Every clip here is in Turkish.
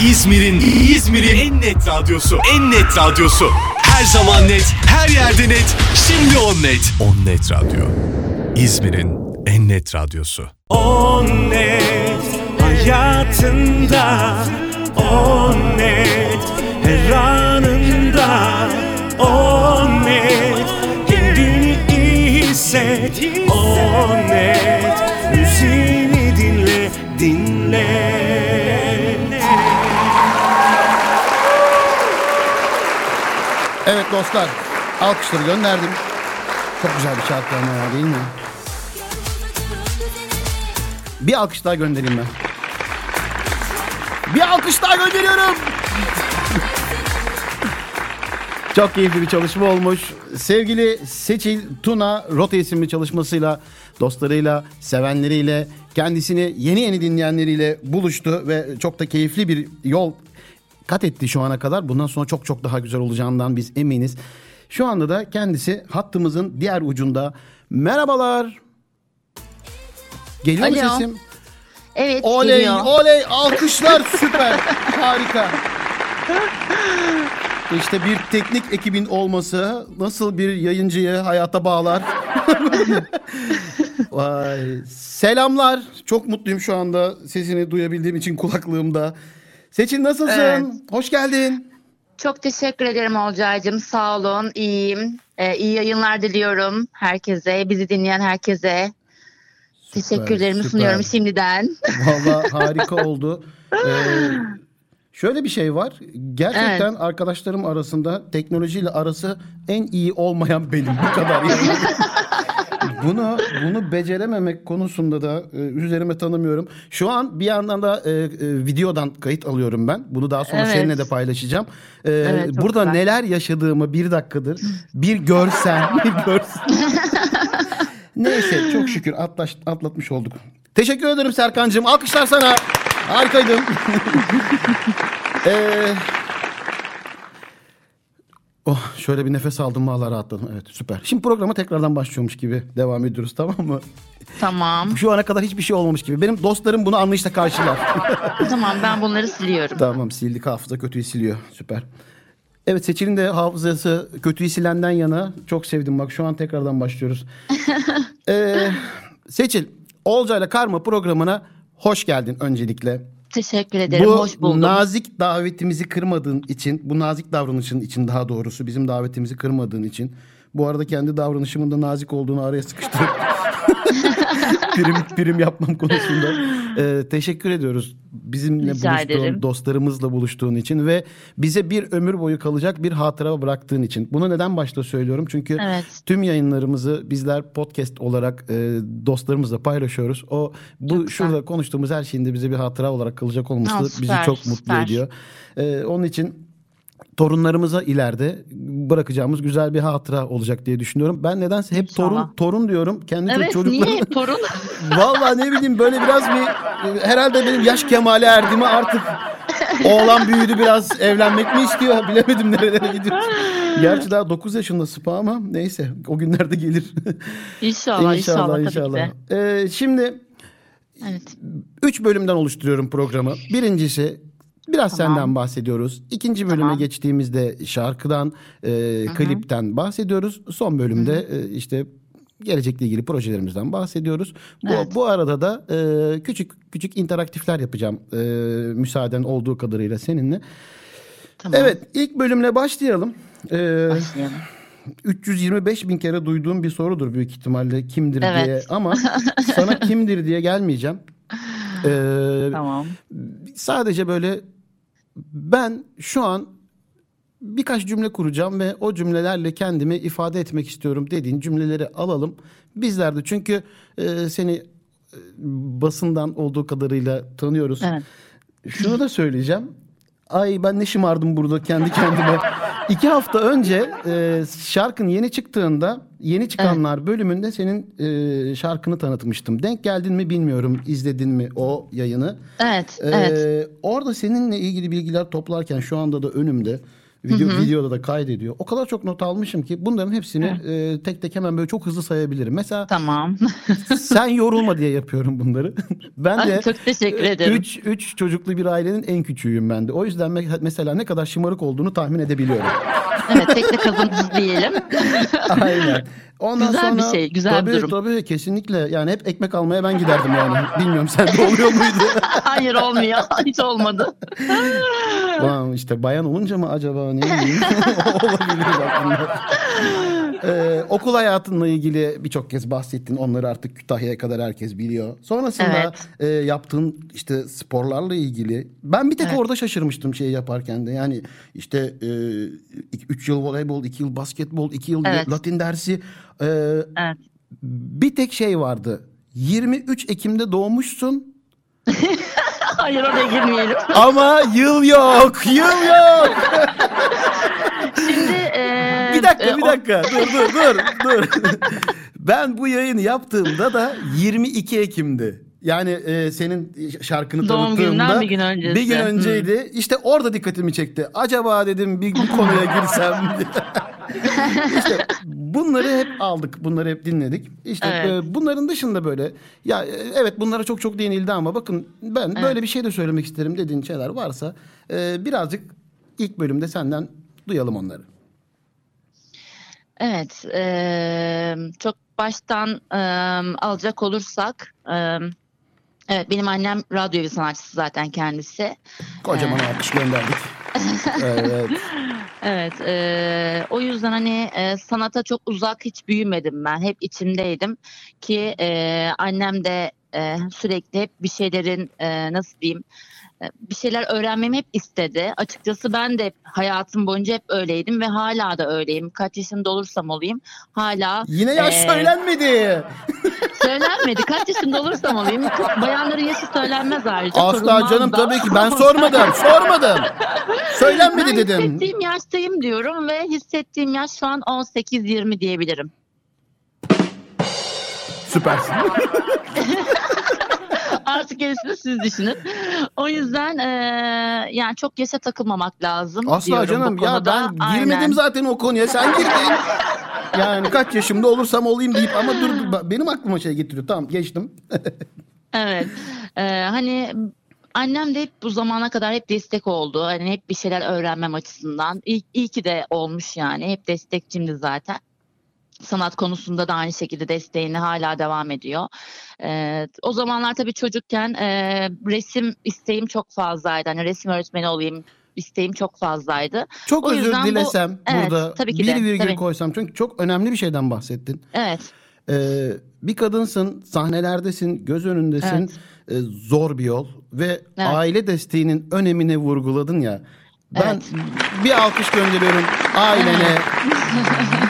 İzmir'in İzmir'in en net radyosu. En net radyosu. Her zaman net, her yerde net. Şimdi on net. On net radyo. İzmir'in en net radyosu. On net hayatında On net her anında On net kendini iyi hisset On net müziğini dinle dinle Evet dostlar, alkışları gönderdim. Çok güzel bir şarkı ama ya değil mi? Bir alkış daha göndereyim ben. Bir alkış daha gönderiyorum. Çok keyifli bir çalışma olmuş. Sevgili Seçil Tuna Rota isimli çalışmasıyla, dostlarıyla, sevenleriyle, kendisini yeni yeni dinleyenleriyle buluştu ve çok da keyifli bir yol kat etti şu ana kadar. Bundan sonra çok çok daha güzel olacağından biz eminiz. Şu anda da kendisi hattımızın diğer ucunda. Merhabalar. Geliyor mu Alo. sesim? Evet Oley geliyor. oley alkışlar süper harika. İşte bir teknik ekibin olması nasıl bir yayıncıyı hayata bağlar. Vay. Selamlar. Çok mutluyum şu anda sesini duyabildiğim için kulaklığımda. Seçin nasılsın? Evet. Hoş geldin. Çok teşekkür ederim Olcay'cığım. Sağ olun. İyiyim. Ee, iyi yayınlar diliyorum herkese. Bizi dinleyen herkese. Teşekkürlerimi süper. sunuyorum şimdiden. Vallahi harika oldu. Ee, şöyle bir şey var. Gerçekten arkadaşlarım arasında teknolojiyle arası en iyi olmayan benim. Bu kadar yani. bunu bunu becerememek konusunda da e, üzerime tanımıyorum. Şu an bir yandan da e, e, videodan kayıt alıyorum ben. Bunu daha sonra Evet. seninle de paylaşacağım. Ee, Evet, burada güzel. neler yaşadığımı bir dakikadır bir görsen, bir görsen. Neyse çok şükür atlaş, atlatmış olduk. Teşekkür ederim Serkan'cığım. Alkışlar sana. Harikaydın. Ee, oh şöyle bir nefes aldım vallahi rahatladım. Evet süper. Şimdi programa tekrardan başlıyormuş gibi devam ediyoruz tamam mı? tamam. Şu ana kadar hiçbir şey olmamış gibi. Benim dostlarım bunu anlayışla karşılar. tamam ben bunları siliyorum. tamam sildik hafıza kötüyü siliyor. Süper. Evet Seçil'in de hafızası kötüyü silenden yana. Çok sevdim bak şu an tekrardan başlıyoruz. ee, Seçil, Olcay'la Karma programına hoş geldin öncelikle. Teşekkür ederim. bu Hoş buldum. nazik davetimizi kırmadığın için, bu nazik davranışın için daha doğrusu bizim davetimizi kırmadığın için. Bu arada kendi davranışımın da nazik olduğunu araya sıkıştırıp prim, prim yapmam konusunda. Ee, teşekkür ediyoruz. Bizimle Rica buluştuğun, ederim. dostlarımızla buluştuğun için ve bize bir ömür boyu kalacak bir hatıra bıraktığın için. Bunu neden başta söylüyorum? Çünkü Evet. tüm yayınlarımızı bizler podcast olarak e, dostlarımızla paylaşıyoruz. O bu Çok güzel. şurada konuştuğumuz her şeyin de bize bir hatıra olarak kalacak olması bizi süper, çok mutlu süper. ediyor. Ee, onun için torunlarımıza ileride bırakacağımız güzel bir hatıra olacak diye düşünüyorum. Ben nedense hep torun İnşallah. torun diyorum. Kendi Evet çocuklarım niye torun? Vallahi ne bileyim böyle biraz bir herhalde benim yaş kemale erdi mi artık oğlan büyüdü biraz evlenmek mi istiyor bilemedim nerelere gidiyor. Gerçi daha 9 yaşında sıpa ama neyse o günlerde gelir. İnşallah inşallah, inşallah. de. Ee, şimdi Evet. üç bölümden oluşturuyorum programı. Birincisi biraz Tamam. senden bahsediyoruz. İkinci bölüme Tamam. geçtiğimizde şarkıdan, e, klipten bahsediyoruz. Son bölümde e, işte gelecekle ilgili projelerimizden bahsediyoruz. Bu, Evet. bu arada da e, küçük küçük interaktifler yapacağım. E, müsaaden olduğu kadarıyla seninle. Tamam. Evet ilk bölümle başlayalım. E, Başlayalım. 325 bin kere duyduğum bir sorudur büyük ihtimalle kimdir Evet. diye ama sana kimdir diye gelmeyeceğim. Ee, Tamam. sadece böyle ben şu an birkaç cümle kuracağım ve o cümlelerle kendimi ifade etmek istiyorum dediğin cümleleri alalım. Bizler de çünkü e, seni e, basından olduğu kadarıyla tanıyoruz. Evet. Şunu da söyleyeceğim. Ay ben ne şımardım burada kendi kendime. İki hafta önce e, şarkın yeni çıktığında yeni çıkanlar bölümünde senin e, şarkını tanıtmıştım. Denk geldin mi bilmiyorum izledin mi o yayını. Evet. Ee, evet. Orada seninle ilgili bilgiler toplarken şu anda da önümde Video, videoda da kaydediyor. O kadar çok not almışım ki bunların hepsini e, tek tek hemen böyle çok hızlı sayabilirim. Mesela Tamam. sen yorulma diye yapıyorum bunları. ben de Ay, çok teşekkür ederim. 3 3 çocuklu bir ailenin en küçüğüyüm ben de. O yüzden me- mesela ne kadar şımarık olduğunu tahmin edebiliyorum. evet tek de kazanıcı diyelim. Aynen. Ondan Güzel sonra, bir şey, güzel bir tabii, durum. Tabii kesinlikle. Yani hep ekmek almaya ben giderdim yani. Bilmiyorum sende oluyor muydu? Hayır olmuyor. Hiç olmadı. Ulan işte bayan olunca mı acaba ne bileyim. Olabilir bunlar. Ee, okul hayatınla ilgili birçok kez bahsettin. Onları artık Kütahya'ya kadar herkes biliyor. Sonrasında Evet. e, yaptığın işte sporlarla ilgili. Ben bir tek Evet. orada şaşırmıştım şeyi yaparken de. Yani işte 3 yıl voleybol, 2 yıl basketbol, 2 yıl Evet. Latin dersi. Ee, Evet. bir tek şey vardı. 23 Ekim'de doğmuşsun Hayır oraya girmeyelim. ama yıl yok. Yıl yok. Şimdi e, Bir dakika e, bir o- dakika dur dur dur dur. ben bu yayını yaptığımda da 22 Ekim'di. Yani e, senin şarkını Doğum tanıttığımda gününden bir gün öncesi. bir gün önceydi. İşte orada dikkatimi çekti. Acaba dedim bir, bir konuya girsem. işte bunları hep aldık. Bunları hep dinledik. İşte Evet. e, bunların dışında böyle ya e, evet bunlara çok çok değinildi ama bakın ben böyle bir şey de söylemek isterim dediğin şeyler varsa e, birazcık ilk bölümde senden duyalım onları. Evet, eee, çok baştan eee, alacak olursak, eee, evet benim annem radyo evi sanatçısı zaten kendisi. Kocaman alkış gönderdik. evet. Evet, eee, o yüzden hani eee, sanata çok uzak hiç büyümedim ben, hep içimdeydim ki eee, annem de eee, sürekli hep bir şeylerin eee, nasıl diyeyim e, bir şeyler öğrenmemi hep istedi. Açıkçası ben de hayatım boyunca hep öyleydim ve hala da öyleyim. Kaç yaşında olursam olayım hala Yine yaş Ee, söylenmedi. Söylenmedi. Kaç yaşında olursam olayım. Bayanların yaşı söylenmez ayrıca. Asla canım da. tabii ki ben sormadım. Sormadım. Söylenmedi Ben dedim. hissettiğim yaştayım diyorum ve hissettiğim yaş şu an 18-20 diyebilirim. Süpersin. Artık gerisini siz düşünün. O yüzden eee, yani çok yaşa takılmamak lazım. Asla canım ya ben girmedim Aynen. zaten o konuya sen girdin. Yani kaç yaşımda olursam olayım deyip ama dur dur, benim aklıma şey getiriyor. Tamam geçtim. Evet. Ee, hani annem de hep bu zamana kadar hep destek oldu. Hani hep bir şeyler öğrenmem açısından. İyi, iyi ki de olmuş yani. Hep destekçimdi zaten. Sanat konusunda da aynı şekilde desteğini hala devam ediyor. Ee, o zamanlar tabii çocukken e, resim isteğim çok fazlaydı. Hani resim öğretmeni olayım isteğim çok fazlaydı. Çok O özür yüzden bu- dilesem Evet, burada tabii ki bir de, virgül tabii. koysam çünkü çok önemli bir şeyden bahsettin. Evet. Ee, bir kadınsın, sahnelerdesin, göz önündesin. Ee, zor bir yol ve Evet. aile desteğinin önemini vurguladın ya. Ben Evet. bir alkış gönderiyorum ailene.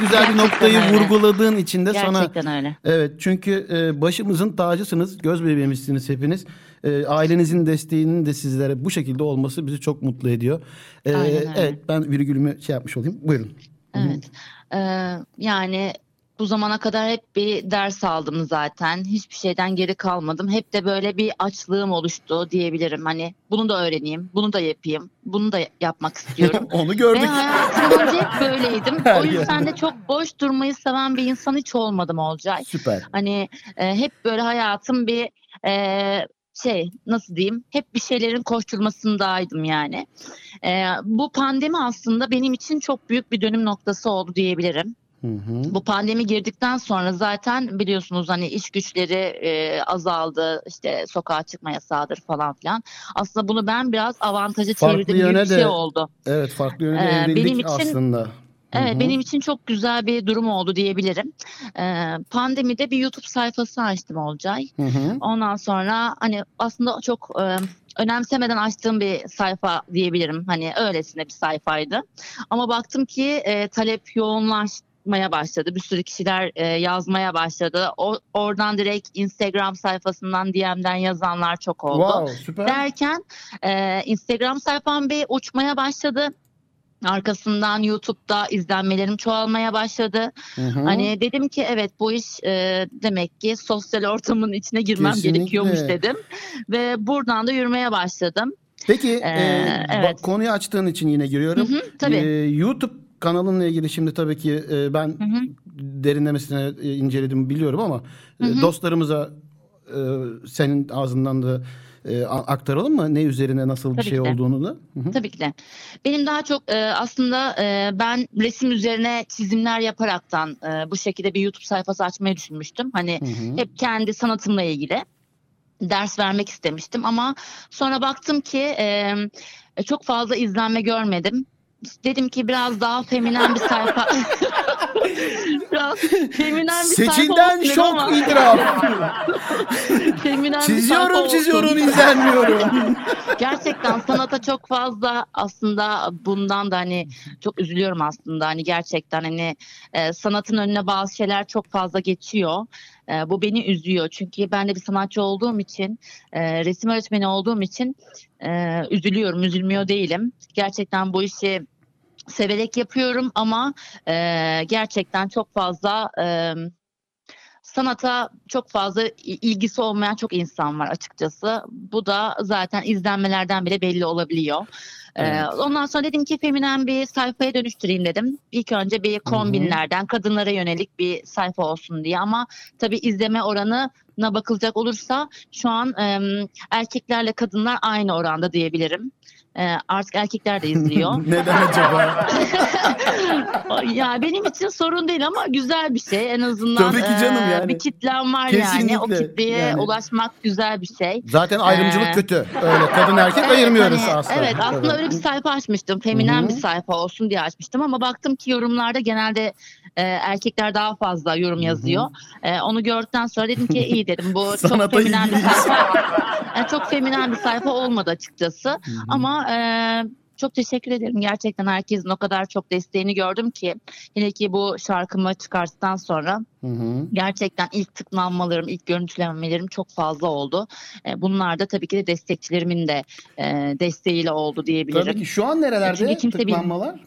Güzel bir Gerçekten noktayı öyle. vurguladığın için de sana Gerçekten öyle. Evet çünkü e, başımızın tacısınız, göz bebeğimizsiniz hepiniz. E, ailenizin desteğinin de sizlere bu şekilde olması bizi çok mutlu ediyor. E, Aynen öyle. evet ben virgülümü şey yapmış olayım. Buyurun. Evet. Ee, yani bu zamana kadar hep bir ders aldım zaten. Hiçbir şeyden geri kalmadım. Hep de böyle bir açlığım oluştu diyebilirim. Hani bunu da öğreneyim, bunu da yapayım, bunu da yapmak istiyorum. Onu Ve gördük. hayatım boyunca hep böyleydim. O yüzden de çok boş durmayı seven bir insan hiç olmadım Olcay. Süper. Hani e, hep böyle hayatım bir e, şey nasıl diyeyim hep bir şeylerin koşturmasındaydım yani. E, bu pandemi aslında benim için çok büyük bir dönüm noktası oldu diyebilirim. Hı hı. Bu pandemi girdikten sonra zaten biliyorsunuz hani iş güçleri e, azaldı işte sokağa çıkma yasağıdır falan filan. Aslında bunu ben biraz avantaja Farklı çevirdiğim gibi yöne bir şey de oldu. Evet farklı yönde Ee, evrildik benim için- aslında. Evet hı. benim için çok güzel bir durum oldu diyebilirim. Ee, pandemide bir YouTube sayfası açtım Olcay. Hı hı. Ondan sonra hani aslında çok e, önemsemeden açtığım bir sayfa diyebilirim. Hani öylesine bir sayfaydı. Ama baktım ki e, talep yoğunlaşmaya başladı. Bir sürü kişiler e, yazmaya başladı. O, oradan direkt Instagram sayfasından DM'den yazanlar çok oldu. Wow süper. Derken e, Instagram sayfam bir uçmaya başladı. Arkasından YouTube'da izlenmelerim çoğalmaya başladı. Hı hı. Hani dedim ki evet bu iş e, demek ki sosyal ortamın içine girmem Kesinlikle. gerekiyormuş dedim. Ve buradan da yürümeye başladım. Peki Ee, e, evet. bak konuyu açtığın için yine giriyorum. Hı hı, tabii. Ee, YouTube kanalınla ilgili şimdi tabii ki e, ben Hı hı. derinlemesine e, inceledim biliyorum ama e, dostlarımıza e, senin ağzından da e, aktaralım mı ne üzerine nasıl bir Tabii şey ki de. olduğunu da. Hı hı. Tabii ki de. Benim daha çok e, aslında e, ben resim üzerine çizimler yaparaktan e, bu şekilde bir YouTube sayfası açmayı düşünmüştüm. Hani Hı hı. hep kendi sanatımla ilgili ders vermek istemiştim ama sonra baktım ki e, çok fazla izlenme görmedim. Dedim ki biraz daha feminen bir sayfa. biraz feminen bir sayfa Seçilden olsun şok ama itiraf. feminen bir sayfa çiziyorum olsun. çiziyorum izlenmiyorum. gerçekten sanata çok fazla aslında bundan da hani çok üzülüyorum aslında hani gerçekten hani e, sanatın önüne bazı şeyler çok fazla geçiyor. E, bu beni üzüyor çünkü ben de bir sanatçı olduğum için e, resim öğretmeni olduğum için e, üzülüyorum üzülmüyor değilim. Gerçekten bu işi severek yapıyorum ama e, gerçekten çok fazla e, sanata çok fazla ilgisi olmayan çok insan var açıkçası. Bu da zaten izlenmelerden bile belli olabiliyor. Ee, Evet. ondan sonra dedim ki feminen bir sayfaya dönüştüreyim dedim. İlk önce bir kombinlerden kadınlara yönelik bir sayfa olsun diye ama tabii izleme oranına bakılacak olursa şu an em, erkeklerle kadınlar aynı oranda diyebilirim. Ee, artık erkekler de izliyor. Neden acaba? ya benim için sorun değil ama güzel bir şey. En azından Tabii ki canım e, yani. bir kitlem var yani. O Kesinlikle. kitleye Yani. ulaşmak güzel bir şey. Zaten ayrımcılık Ee, kötü. Öyle kadın erkek Evet, ayırmıyoruz hani, aslında. Evet aslında öyle bir sayfa açmıştım. Feminen Hı hı. bir sayfa olsun diye açmıştım ama baktım ki yorumlarda genelde e, erkekler daha fazla yorum yazıyor. E, onu gördükten sonra dedim ki iyi dedim bu çok feminen bir sayfa. Yani çok feminen bir sayfa olmadı açıkçası. Ama e, çok teşekkür ederim. Gerçekten herkesin o kadar çok desteğini gördüm ki. Hele ki bu şarkımı çıkarttıktan sonra Hı hı. gerçekten ilk tıklanmalarım, ilk görüntülemelerim çok fazla oldu. E, bunlar da tabii ki de destekçilerimin de e, desteğiyle oldu diyebilirim. Tabii ki şu an nerelerde tıklanmalar?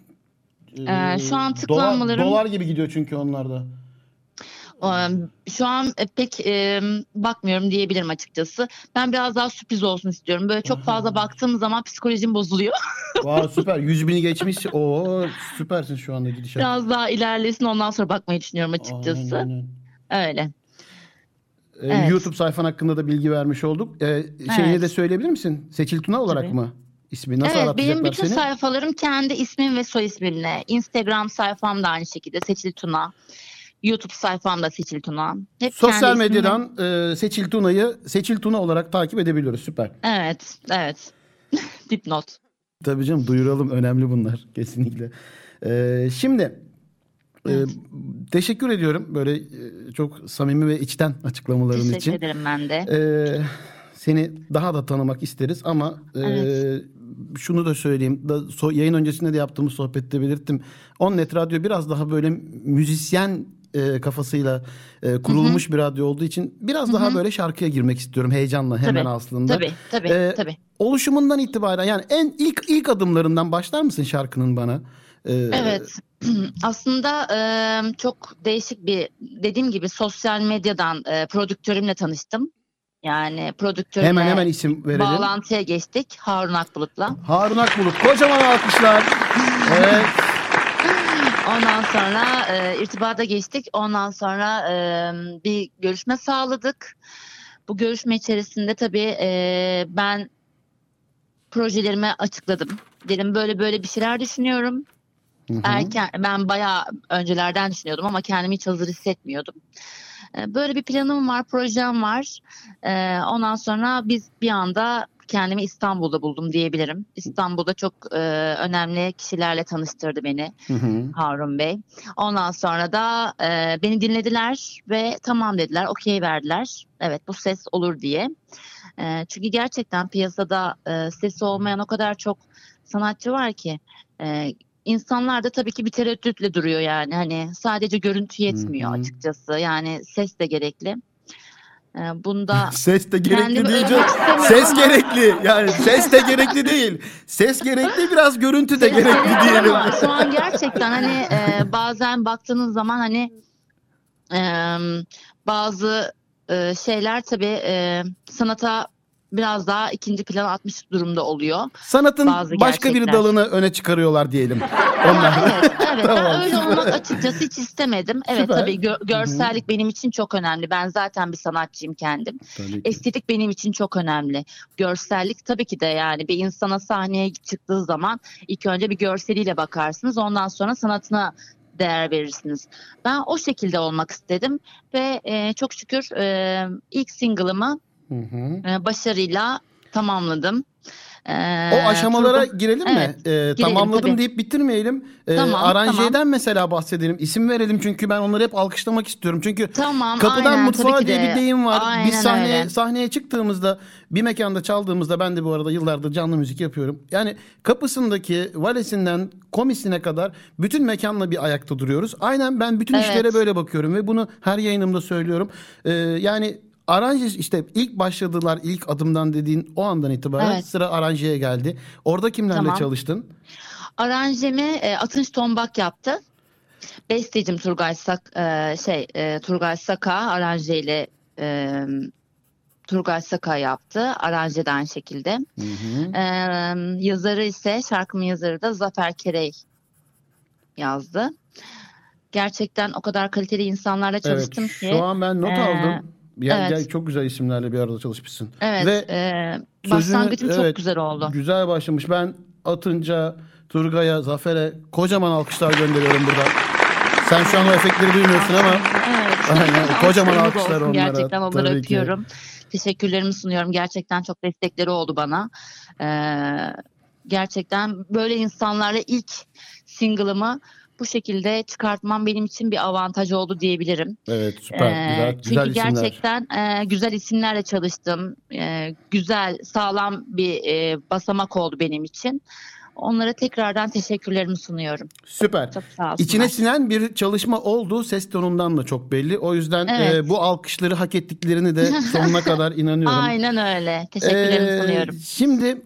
Ee, şu an dolar- tıklanmalarım- Dolar, gibi gidiyor çünkü onlarda. Ee, Şu an e, pek e, bakmıyorum diyebilirim açıkçası. Ben biraz daha sürpriz olsun istiyorum. Böyle çok fazla baktığım zaman psikolojim bozuluyor. Vay süper. 100 bini geçmiş. Oo süpersin şu anda gidişat. Biraz daha ilerlesin ondan sonra bakmayı düşünüyorum açıkçası. Aynen. Öyle. Ee, Evet. YouTube sayfan hakkında da bilgi vermiş olduk. Ee, şeyini Evet. de söyleyebilir misin? Seçil Tuna olarak Tabii. mı? İsmi nasıl evet benim bütün seni? sayfalarım kendi ismim ve soy ismimle. Instagram sayfam da aynı şekilde Seçil Tuna. YouTube sayfam da Seçil Tuna. Hep Sosyal medyadan e, Seçil Tuna'yı Seçil Tuna olarak takip edebiliyoruz. Süper. Evet, evet. Dipnot. Tabii canım duyuralım. Önemli bunlar. Kesinlikle. Ee, şimdi e, Evet. teşekkür ediyorum. Böyle e, çok samimi ve içten açıklamaların Teşekkür için. ederim ben de. Ee, seni daha da tanımak isteriz ama e, Evet. şunu da söyleyeyim. Da, so- yayın öncesinde de yaptığımız sohbette belirttim. Onnet Radyo biraz daha böyle müzisyen e, kafasıyla e, kurulmuş bir radyo olduğu için biraz daha böyle şarkıya girmek istiyorum heyecanla hemen Tabii, aslında. Tabii, tabii, Ee, tabii. Oluşumundan itibaren yani en ilk ilk adımlarından başlar mısın şarkının bana? Ee, Evet. Aslında e, çok değişik bir dediğim gibi sosyal medyadan e, prodüktörümle tanıştım. Yani prodüktörümle Hemen hemen isim verelim. bağlantıya geçtik Harun Akbulut'la. Harun Akbulut. Kocaman alkışlar. Evet. Ondan sonra e, irtibata geçtik. Ondan sonra e, bir görüşme sağladık. Bu görüşme içerisinde tabii e, ben projelerimi açıkladım. Dedim böyle böyle bir şeyler düşünüyorum. Hı hı. Erken ben bayağı öncelerden düşünüyordum ama kendimi hiç hazır hissetmiyordum. Ee, Böyle bir planım var, projem var. Ee, Ondan sonra biz bir anda kendimi İstanbul'da buldum diyebilirim. İstanbul'da çok e, önemli kişilerle tanıştırdı beni Hı hı. Harun Bey. Ondan sonra da e, beni dinlediler ve tamam dediler, okey verdiler. Evet bu ses olur diye. E, çünkü gerçekten piyasada e, sesi olmayan o kadar çok sanatçı var ki. E, insanlar da tabii ki bir tereddütle duruyor yani. Hani sadece görüntü yetmiyor açıkçası. Yani ses de gerekli. E, bunda Ses de gerekli istemiyorum Ses ama- gerekli. Yani ses de gerekli değil. Ses gerekli biraz görüntü de gerekli diyelim. Şu an gerçekten hani e, bazen baktığınız zaman hani e, bazı e, şeyler tabii e, sanata biraz daha ikinci plana atmış durumda oluyor. Sanatın Bazı başka bir gerçekler. dalını öne çıkarıyorlar diyelim. Onlar. Evet, evet Tamam, ben öyle olmak açıkçası hiç istemedim. Evet Süper. tabii gö- görsellik benim için çok önemli. Ben zaten bir sanatçıyım kendim. Estetik benim için çok önemli. Görsellik tabii ki de yani bir insana sahneye çıktığı zaman ilk önce bir görseliyle bakarsınız. Ondan sonra sanatına değer verirsiniz. Ben o şekilde olmak istedim ve e, çok şükür e, ilk single'ımı Hı hı. e, başarıyla tamamladım. E, O aşamalara turda- girelim mi? Evet, Ee, tamamladım tabii. deyip bitirmeyelim. Ee, Tamam, aranjeden tamam. mesela bahsedelim. İsim verelim çünkü ben onları hep alkışlamak istiyorum. Çünkü Tamam, kapıdan aynen, mutfağa diye de. bir deyim var. Aynen Biz sahneye öyle. sahneye çıktığımızda bir mekanda çaldığımızda ben de bu arada yıllardır canlı müzik yapıyorum. Yani kapısındaki valesinden komisine kadar bütün mekanla bir ayakta duruyoruz. Aynen ben bütün Evet. işlere böyle bakıyorum ve bunu her yayınımda söylüyorum. Ee, yani Aranje işte ilk başladılar ilk adımdan dediğin o andan itibaren Evet. sıra aranjeye geldi. Orada kimlerle Tamam. çalıştın? Aranjemi e, Atınç Tombak yaptı. Bestecim Turgay Sak e, şey e, Turgay Saka aranjeyle e, Turgay Saka yaptı. Aranje de aynı şekilde. Hı hı. E, yazarı ise şarkımın yazarı da Zafer Kerey yazdı. Gerçekten o kadar kaliteli insanlarla çalıştım evet, ki. Şu an ben not Ee, aldım. Ya, evet. çok güzel isimlerle bir arada çalışmışsın. Evet. Ve e, sözünü- başlangıcım evet, çok güzel oldu. Güzel başlamış. Ben Atınca, Turgay'a, Zafer'e kocaman alkışlar gönderiyorum buradan. Sen şu an o efektleri duymuyorsun ama Evet. Aynen, kocaman alkışlar onlara. Gerçekten onları Tabii ki. öpüyorum. Teşekkürlerimi sunuyorum. Gerçekten çok destekleri oldu bana. Ee, gerçekten böyle insanlarla ilk single'ımı bu şekilde çıkartmam benim için bir avantaj oldu diyebilirim. evet süper Ee, güzel çünkü güzel isimler. gerçekten e, güzel isimlerle çalıştım. E, güzel, sağlam bir e, basamak oldu benim için. Onlara tekrardan teşekkürlerimi sunuyorum. Süper. Çok sağ olsunlar. İçine sinen bir çalışma oldu. Ses tonundan da çok belli. O yüzden Evet. e, bu alkışları hak ettiklerini de sonuna kadar inanıyorum. Aynen öyle. Teşekkürlerimi Ee, sunuyorum. Şimdi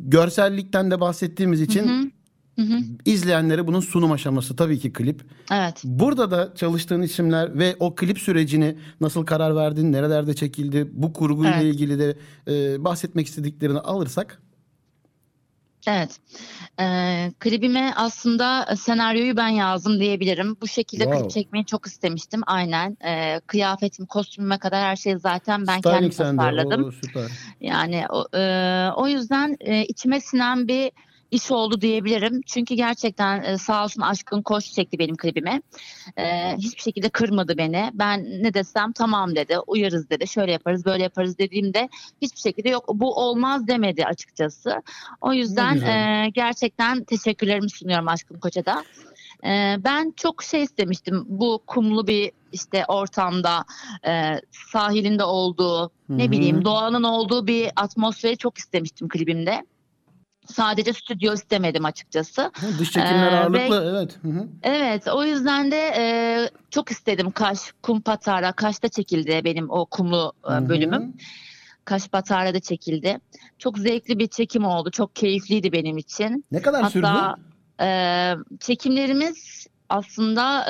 görsellikten de bahsettiğimiz için Hı hı. Hı hı. izleyenlere bunun sunum aşaması tabii ki klip. Evet. Burada da çalıştığın isimler ve o klip sürecini nasıl karar verdin, nerelerde çekildi, bu kurguyla Evet. ilgili de e, bahsetmek istediklerini alırsak. Evet. Ee, klibime aslında senaryoyu ben yazdım diyebilirim. Bu şekilde Wow. klip çekmeyi çok istemiştim. Aynen. Ee, kıyafetim, kostümüme kadar her şeyi zaten ben Styling kendim tasarladım. Oo, süper. Yani o, e, o yüzden e, içime sinen bir iş oldu diyebilirim. Çünkü gerçekten e, sağ olsun Aşkın Koç çekti benim klibime. E, hiçbir şekilde kırmadı beni. Ben ne desem tamam dedi, uyarız dedi, şöyle yaparız, böyle yaparız dediğimde hiçbir şekilde yok bu olmaz demedi açıkçası. O yüzden e, gerçekten teşekkürlerimi sunuyorum Aşkın Koç'a da. E, ben çok şey istemiştim bu kumlu bir işte ortamda e, sahilinde olduğu Hı ne bileyim doğanın olduğu bir atmosferi çok istemiştim klibimde. Sadece stüdyo istemedim açıkçası. Dış çekimler Ee, ağırlıklı evet. Hı hı. Evet o yüzden de e, çok istedim Kaş, Kum Patara. Kaş'ta çekildi benim o kumlu e, Hı hı. bölümüm. Kaş Patara'da çekildi. Çok zevkli bir çekim oldu. Çok keyifliydi benim için. Ne kadar sürdü? Hatta e, çekimlerimiz aslında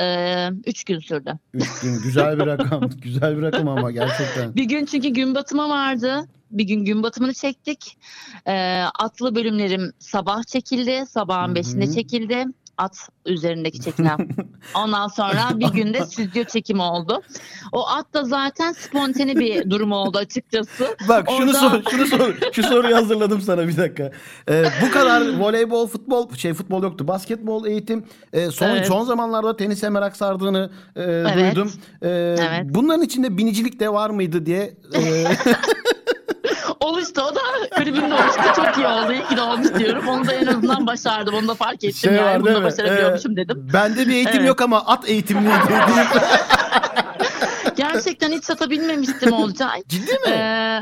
3 gün sürdü. Üç gün. Güzel bir rakam. güzel bir rakam ama gerçekten. Bir gün çünkü gün batımı vardı. Bir gün gün batımını çektik. Ee, atlı bölümlerim sabah çekildi. Sabahın Hı hı. beşinde çekildi. At üzerindeki çekilen. Ondan sonra bir günde stüdyo çekimi oldu. O at da zaten spontane bir durum oldu açıkçası. Bak şunu Orada- sor, şunu sor. Şu soruyu hazırladım sana bir dakika. Ee, bu kadar voleybol, futbol, şey futbol yoktu. Basketbol eğitim. Ee, son Evet. son zamanlarda tenise merak sardığını e, Evet. duydum. Ee, Evet. Bunların içinde binicilik de var mıydı diye. e, Oluştu o da klibimde oluştu. Çok iyi oldu. İyi ki de olmuş diyorum. Onu da en azından başardım. Onu da fark ettim. şey yani var bunu da başarabiliyormuşum Ee, dedim. Bende bir eğitim Evet. yok ama at eğitimliydi. Gerçekten hiç satabilmemiştim Olcay. Ciddi mi? Ee,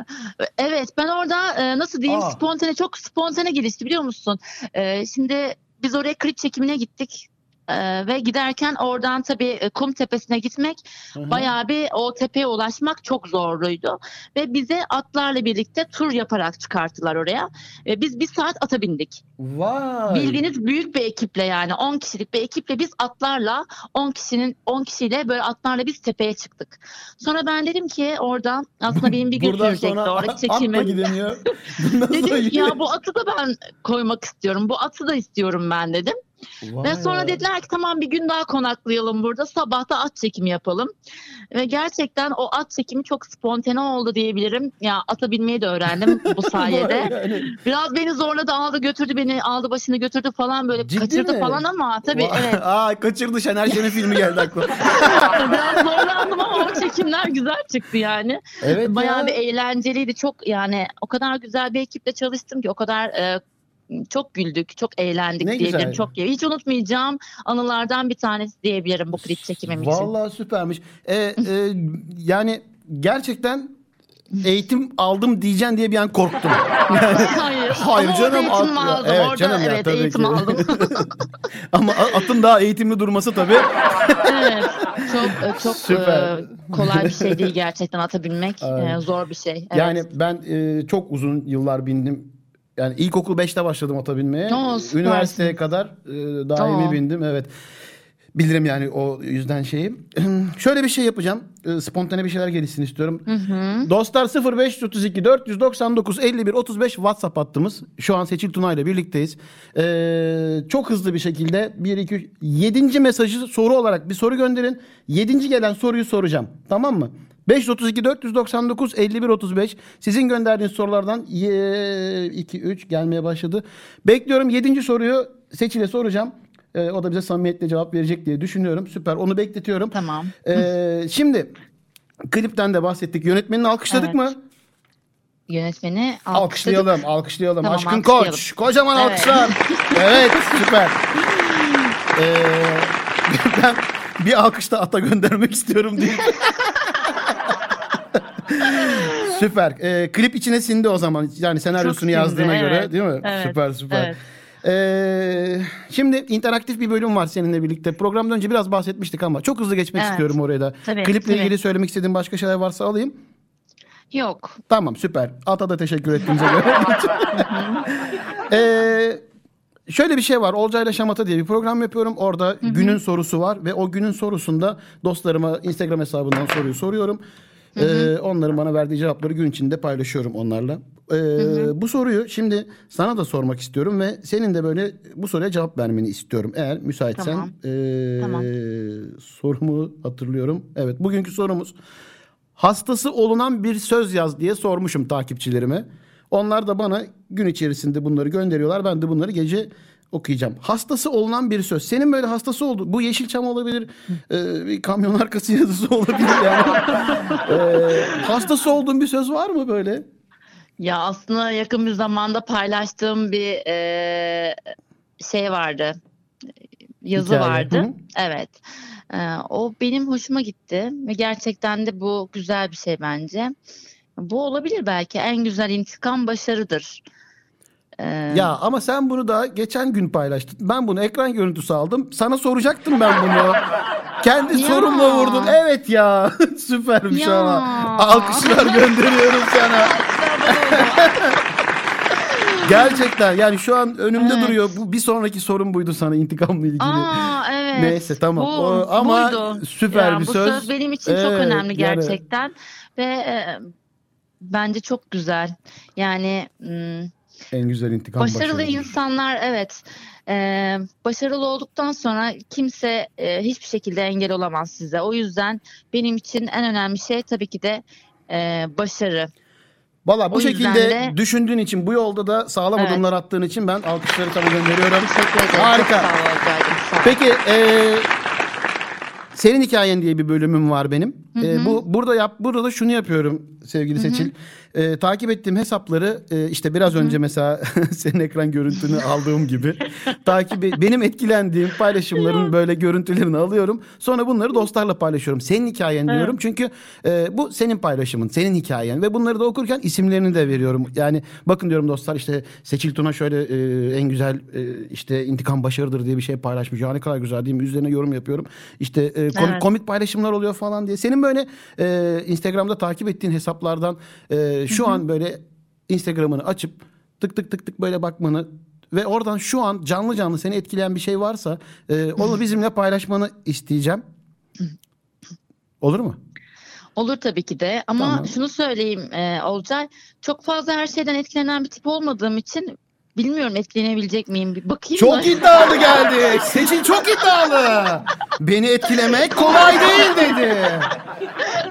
evet ben orada e, nasıl diyeyim Aa. spontane çok spontane gelişti biliyor musun? Ee, şimdi biz oraya klip çekimine gittik. Ee, ve giderken oradan tabii e, kum tepesine gitmek bayağı bir o tepeye ulaşmak çok zorluydu. Ve bize atlarla birlikte tur yaparak çıkarttılar oraya. Ve biz bir saat ata bindik. Vay. Bildiğiniz büyük bir ekiple yani 10 kişilik bir ekiple biz atlarla 10 kişinin 10 kişiyle böyle atlarla biz tepeye çıktık. Sonra ben dedim ki oradan aslında benim bir gün sürecekti sonra orada atla çekimim. gidemiyor. Dedim ki ya bu atı da ben koymak istiyorum. Bu atı da istiyorum ben dedim. Vay Ve sonra ya. dediler ki tamam bir gün daha konaklayalım burada. Sabah da at çekimi yapalım. Ve gerçekten o at çekimi çok spontane oldu diyebilirim. Ya ata binmeyi de öğrendim bu sayede. Yani. Biraz beni zorladı aldı götürdü beni aldı başını götürdü falan böyle Ciddi kaçırdı mi? falan ama tabii Vay- evet. Aa kaçırdı Şener Şen'in filmi geldi aklıma. Biraz zorlandım ama o çekimler güzel çıktı yani. Evet Bayağı ya. bir eğlenceliydi. Çok yani o kadar güzel bir ekiple çalıştım ki o kadar e, çok güldük, çok eğlendik Ne diyebilirim. güzel. Çok. Hiç unutmayacağım anılardan bir tanesi diyebilirim bu klip çekimim için. Vallahi süpermiş. Ee, e, yani gerçekten eğitim aldım diyeceksin diye bir an korktum. Hayır. Hayır Ama canım, Orada eğitim aldım. evet orada canım ya, evet tabii eğitim ki. aldım. Ama atın daha eğitimli durması tabii. evet. Çok e, çok Süper. e, kolay bir şey değil gerçekten ata binmek. Aynen. E, zor bir şey. Evet. Yani ben e, çok uzun yıllar bindim. Yani ilkokul 5'te başladım ata binmeye. Oo, süpersin. Üniversiteye kadar e, daimi Oo. bindim. Evet. Bilirim yani o yüzden şeyi. Şöyle bir şey yapacağım. E, spontane bir şeyler gelişsin istiyorum. Dostlar 0532 499 51 35 WhatsApp hattımız. Şu an Seçil Tuna ile birlikteyiz. Ee, çok hızlı bir şekilde 1 2 3 7. mesajı soru olarak bir soru gönderin. 7. gelen soruyu soracağım. Tamam mı? 532 499 51 35 sizin gönderdiğiniz sorulardan 2 3 gelmeye başladı. Bekliyorum 7. soruyu Seçil'e soracağım. Ee, o da bize samimiyetle cevap verecek diye düşünüyorum. Süper. Onu bekletiyorum. Tamam. Ee, şimdi klipten de bahsettik. Yönetmenini alkışladık Evet. mı? Yönetmeni alkışladık. Alkışlayalım, alkışlayalım. Tamam, Aşkın alkışlayalım. Koç. Kocaman Evet. alkışlar. evet, süper. Ee, ben bir alkış da ata göndermek istiyorum diye. süper. Ee, klip içine sindi o zaman. Yani senaryosunu sindi, yazdığına göre evet. değil mi? Evet, Süper süper. evet. Ee, şimdi interaktif bir bölüm var seninle birlikte. Programdan önce biraz bahsetmiştik ama çok hızlı geçmek Evet. istiyorum oraya da. Tabii, Kliple tabii. ilgili söylemek istediğin başka şeyler varsa alayım. Yok. Tamam süper. Ata da teşekkür ettiğinize göre. Ee, şöyle bir şey var. Olcayla Şamata diye bir program yapıyorum. Orada günün sorusu var ve o günün sorusunda dostlarıma Instagram hesabından soruyu soruyorum. Ee, onların bana verdiği cevapları gün içinde paylaşıyorum onlarla. Ee, Bu soruyu şimdi sana da sormak istiyorum ve senin de böyle bu soruya cevap vermeni istiyorum. Eğer müsaitsen Tamam. ee, Tamam. sorumu hatırlıyorum. Evet bugünkü sorumuz hastası olunan bir söz yaz diye sormuşum takipçilerime. Onlar da bana gün içerisinde bunları gönderiyorlar. Ben de bunları gece okuyacağım. Hastası olunan bir söz. Senin böyle hastası oldu. Bu Yeşilçam olabilir. e, bir kamyon arkası yazısı olabilir yani. E, hastası olduğun bir söz var mı böyle? Ya aslında yakın bir zamanda paylaştığım bir e, şey vardı. Yazı Hikaye, vardı. hı. Evet. E, o benim hoşuma gitti ve gerçekten de bu güzel bir şey bence. Bu olabilir belki en güzel intikam başarıdır. E, Ya ama sen bunu da geçen gün paylaştın. Ben bunu ekran görüntüsü aldım. Sana soracaktım ben bunu. Kendi Ya. sorumla vurdun. Evet ya. Süpermiş Ya. ama. Alkışlar gönderiyorum sana. Gerçekten yani şu an önümde Evet. duruyor. Bu bir sonraki sorun buydu sana intikamla ilgili. Aa evet. Neyse, tamam. Bu, O- ama buydu. süper Ya, bir bu söz. benim için çok Evet, önemli yani- gerçekten ve e, bence çok güzel. Yani mm, En güzel intikam başarılı başarıdır. insanlar evet e, başarılı olduktan sonra kimse e, hiçbir şekilde engel olamaz size. O yüzden benim için en önemli şey tabii ki de e, başarı. Valla bu şekilde de- düşündüğün için bu yolda da sağlam Evet. adımlar attığın için ben alkışları sana gönderiyorum. Teşekkür ederim. Harika. Çok sağ ol sağ ol. Peki e, senin hikayen diye bir bölümüm var benim. E, bu burada yap burada da şunu yapıyorum. Sevgili Seçil. Ee, takip ettiğim hesapları e, işte biraz önce mesela senin ekran görüntünü aldığım gibi takip e- benim etkilendiğim paylaşımların böyle görüntülerini alıyorum. Sonra bunları dostlarla paylaşıyorum. Senin hikayen diyorum. Çünkü e, bu senin paylaşımın, senin hikayen ve bunları da okurken isimlerini de veriyorum. Yani bakın diyorum dostlar işte Seçil Tuna şöyle e, en güzel e, işte intikam başarıdır diye bir şey paylaşmış. Ya ne kadar güzel değil mi? Üzerine yorum yapıyorum. İşte e, komik, Evet. komik paylaşımlar oluyor falan diye. Senin böyle e, Instagram'da takip ettiğin hesaplardan e, şu an böyle Instagram'ını açıp tık tık tık tık böyle bakmanı ve oradan şu an canlı canlı seni etkileyen bir şey varsa e, onu bizimle paylaşmanı isteyeceğim. Olur mu? Olur tabii ki de ama Tamam. şunu söyleyeyim e, Olcay çok fazla her şeyden etkilenen bir tip olmadığım için bilmiyorum etkilenebilecek miyim bir bakayım Çok da. iddialı geldi. Seçil çok iddialı. Beni etkilemek kolay değil dedi.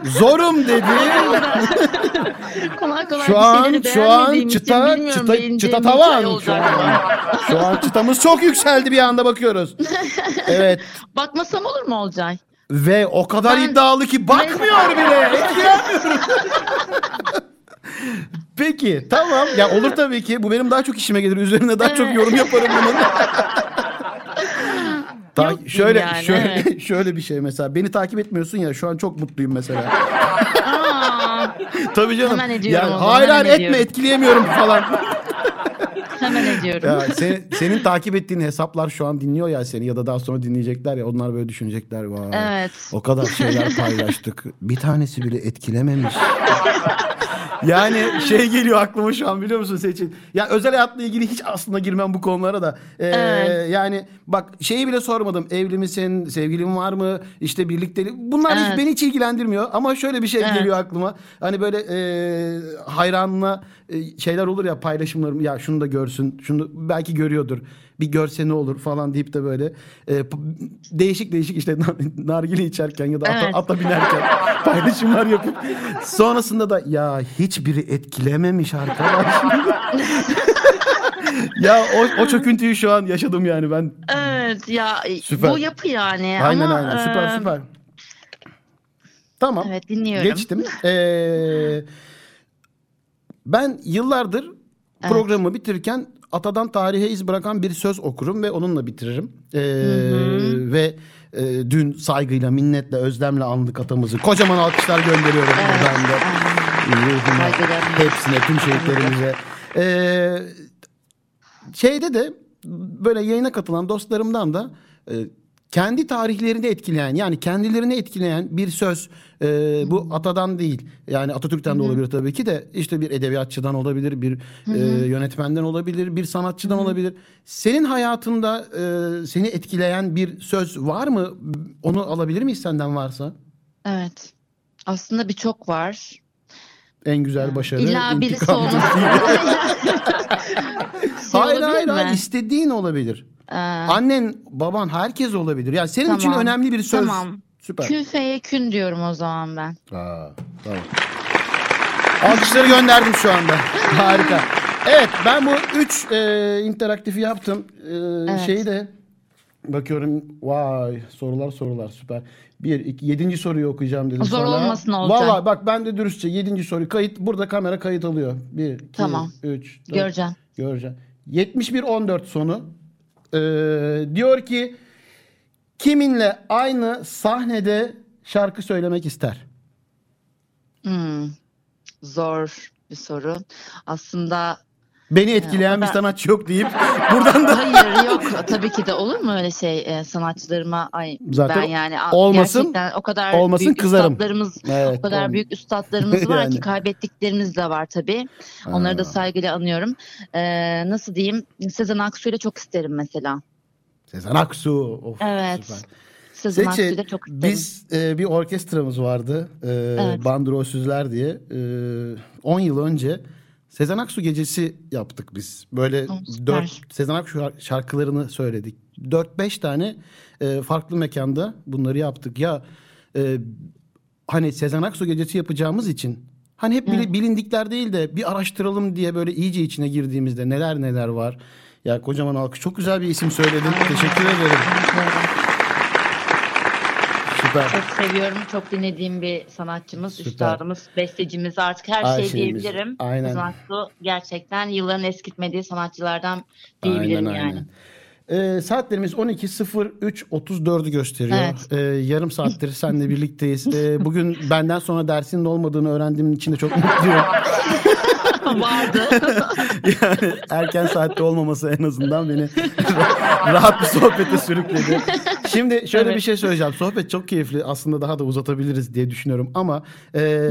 Zorum dedi. kolay kolay Şu an şu an çıta çıta çıta tavan hikaye şu an. Şu an çıtamız çok yükseldi bir anda bakıyoruz. Evet Bakmasam olur mu Olcay? ve o kadar Ben- iddialı ki bakmıyor bile. Etkilenmiyorum. Peki tamam ya olur tabii ki bu benim daha çok işime gelir üzerine daha çok yorum yaparım bunun. Ta- Yok şöyle yani, şöyle evet. şöyle bir şey mesela beni takip etmiyorsun ya şu an çok mutluyum mesela. Tabii canım. Hemen ediyorum yani hayır hemen hayır etme ediyorum. etkileyemiyorum falan. hemen ediyorum. ya senin, senin takip ettiğin hesaplar şu an dinliyor ya seni ya da daha sonra dinleyecekler ya onlar böyle düşünecekler vay. Evet. O kadar şeyler paylaştık. Bir tanesi bile etkilememiş. Yani şey geliyor aklıma şu an biliyor musun Seçil? Ya özel hayatla ilgili hiç aslında girmem bu konulara da. Ee, Evet. Yani bak şeyi bile sormadım. Evli misin? Sevgilin var mı? İşte birliktelik. Bunlar hiç Evet. beni hiç ilgilendirmiyor. Ama şöyle bir şey Evet. geliyor aklıma. Hani böyle e, hayranına e, şeyler olur ya paylaşımlarım. Ya şunu da görsün. Şunu belki görüyordur. Bir görse ne olur falan deyip de böyle e, değişik değişik işte nar- nargile içerken ya da ata, Evet. ata binerken paylaşımlar yapıp sonrasında da ya hiçbiri etkilememiş arkadaş. ya o, o çöküntüyü şu an yaşadım yani ben. Evet ya Süper. bu yapı yani Aynen ama aynen süper e, süper. Tamam. Evet dinliyorum. Geçtim. Ee, ben yıllardır Evet. programı bitirirken atadan tarihe iz bırakan bir söz okurum ve onunla bitiririm. Ee, ve e, dün saygıyla, minnetle, özlemle andık atamızı. Kocaman alkışlar gönderiyorum Evet, buradan da. Ruhuna, hepsine, tüm şehitlerimize. Ee, şeyde de böyle yayına katılan dostlarımdan da e, kendi tarihlerini etkileyen yani kendilerini etkileyen bir söz e, bu atadan değil. Yani Atatürk'ten de olabilir tabii ki de işte bir edebiyatçıdan olabilir bir e, yönetmenden olabilir bir sanatçıdan olabilir. Senin hayatında e, seni etkileyen bir söz var mı? Onu alabilir miyiz senden varsa? Evet. Aslında birçok var. en güzel başarı İlla birisi olması. mi? istediğin olabilir Ee, annen baban herkes olabilir yani senin için Tamam. önemli bir söz Tamam. süper Kün feye kün diyorum o zaman ben. Aa, tamam. Alkışları gönderdim şu anda. Harika. Evet ben bu üç e, interaktifi yaptım. E, Şeyi de bakıyorum. Vay sorular sorular süper. Bir, iki, yedinci soruyu okuyacağım dedim Zor sana. olmasın Olcay. Valla bak ben de dürüstçe yedinci soru kayıt. Burada kamera kayıt alıyor. Bir, iki, Tamam. üç, dört. Göreceğim. Göreceğim. 71-14 sonu. Ee, diyor ki kiminle aynı sahnede şarkı söylemek ister? Hmm. Zor bir soru. Aslında Beni etkileyen bir da- sanatçı yok deyip buradan da hayır yok tabii ki de olur mu öyle şey e, sanatçılarıma ay Zaten ben yani olmasın, o kadar olmasın büyük kızarım. üstadlarımız Evet, o kadar olmasın. büyük üstadlarımız var Yani. ki kaybettiklerimiz de var tabii. Onları da saygıyla anıyorum. Ee, nasıl diyeyim? Sezen Aksu'yla çok isterim mesela. Sezen Aksu. Of, Evet. süper. Sezen Aksu'yla çok isterim. biz e, bir orkestramız vardı. E, Evet. Bandrolsüzler diye. E, 10 yıl önce Sezen Aksu gecesi yaptık biz. Böyle süper. dört Sezen Aksu şarkılarını söyledik. 4-5 tane e, farklı mekanda bunları yaptık. Ya e, hani Sezen Aksu gecesi yapacağımız için hani hep bili- bilindikler değil de bir araştıralım diye böyle iyice içine girdiğimizde neler neler var. Ya kocaman alkış çok güzel bir isim söyledin. Teşekkür ederim. Süper. Çok seviyorum. Çok dinlediğim bir sanatçımız, Süper. üstadımız, bestecimiz artık her, Her şey şeyimiz. diyebilirim. Aynen. Aksu gerçekten yılların eskitmediği sanatçılardan diyebilirim Aynen, yani. aynen. Ee, saatlerimiz 12.03.34'ü gösteriyor. Evet. Ee, yarım saattir seninle birlikteyiz. Ee, bugün benden sonra dersinin olmadığını öğrendiğim için de çok mutluyum. Vardı. yani erken saatte olmaması en azından beni rahat bir sohbete sürükledi. Şimdi şöyle Evet. bir şey söyleyeceğim. Sohbet çok keyifli. Aslında daha da uzatabiliriz diye düşünüyorum ama e,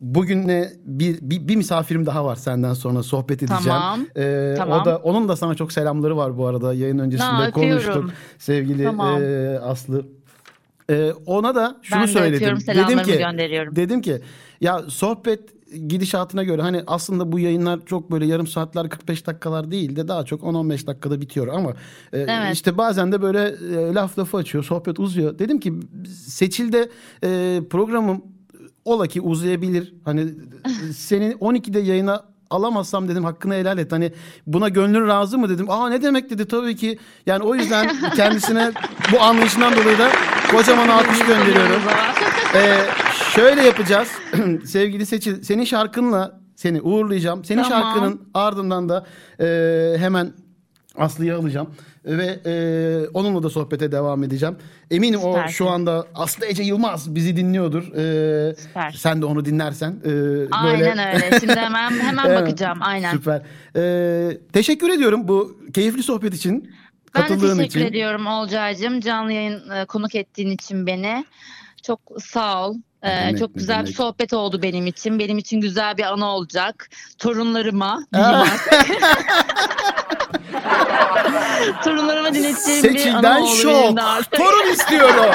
bugün ne bir, bir, bir misafirim daha var senden sonra sohbet edeceğim. Tamam. E, Tamam. O da onun da sana çok selamları var bu arada. Yayın öncesinde öpüyorum. konuştuk sevgili Tamam. e, Aslı. E, ona da şunu ben söyledim. Dedim ki gönderiyorum. Dedim ki ya sohbet gidişatına göre hani aslında bu yayınlar çok böyle yarım saatler 45 dakikalar değil de daha çok 10-15 dakikada bitiyor ama e, Evet. işte bazen de böyle e, laf lafı açıyor sohbet uzuyor. Dedim ki seçilde e, programım ola ki uzayabilir. Hani senin 12'de yayına alamazsam dedim hakkını helal et. Hani buna gönlün razı mı dedim. Aa ne demek dedi tabii ki. Yani o yüzden kendisine bu anlayışından dolayı da kocaman alkış gönderiyorum. Ee, şöyle yapacağız. Sevgili Seçil, senin şarkınla seni uğurlayacağım. Senin Tamam. şarkının ardından da e, hemen Aslı'yı alacağım. Ve e, onunla da sohbete devam edeceğim. Eminim o Süpersin. şu anda Aslı Ece Yılmaz bizi dinliyordur. E, Süper. sen de onu dinlersen. e, böyle- Aynen öyle. Şimdi hemen hemen Evet, bakacağım. Aynen. Süper. E, teşekkür ediyorum bu keyifli sohbet için. Ben de Katıldığın teşekkür için. ediyorum Olcay'cığım. Canlı yayın e, konuk ettiğin için beni. Çok sağ ol. E, Ne demek, çok güzel bir demek. sohbet oldu benim için. Benim için güzel bir anı olacak. Torunlarıma artık. Torunlarıma dinleteceğim bir anı Seçilden şok. Torun istiyorum.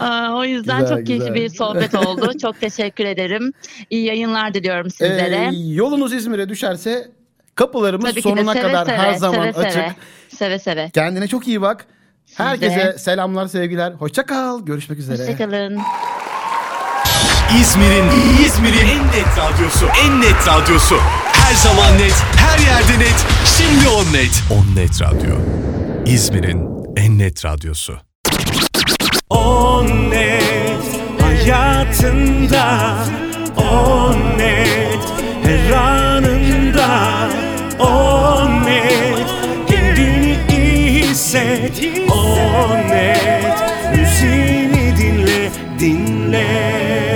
Aa, o yüzden Güzel, çok keyifli bir sohbet oldu. Çok teşekkür ederim. İyi yayınlar diliyorum sizlere. Ee, yolunuz İzmir'e düşerse kapılarımız Tabii sonuna seve kadar seve, her zaman seve açık. Seve. seve. Kendine çok iyi bak. De. Herkese selamlar, sevgiler. Hoşça kal. Görüşmek üzere. Hoşçakalın. İzmir'in İzmir'in en net radyosu. En net radyosu. Her zaman net, her yerde net. Şimdi on net. On net radyo. İzmir'in en net radyosu. On net hayatında On net her anında On iyi hisset On net. Müziğini dinle dinle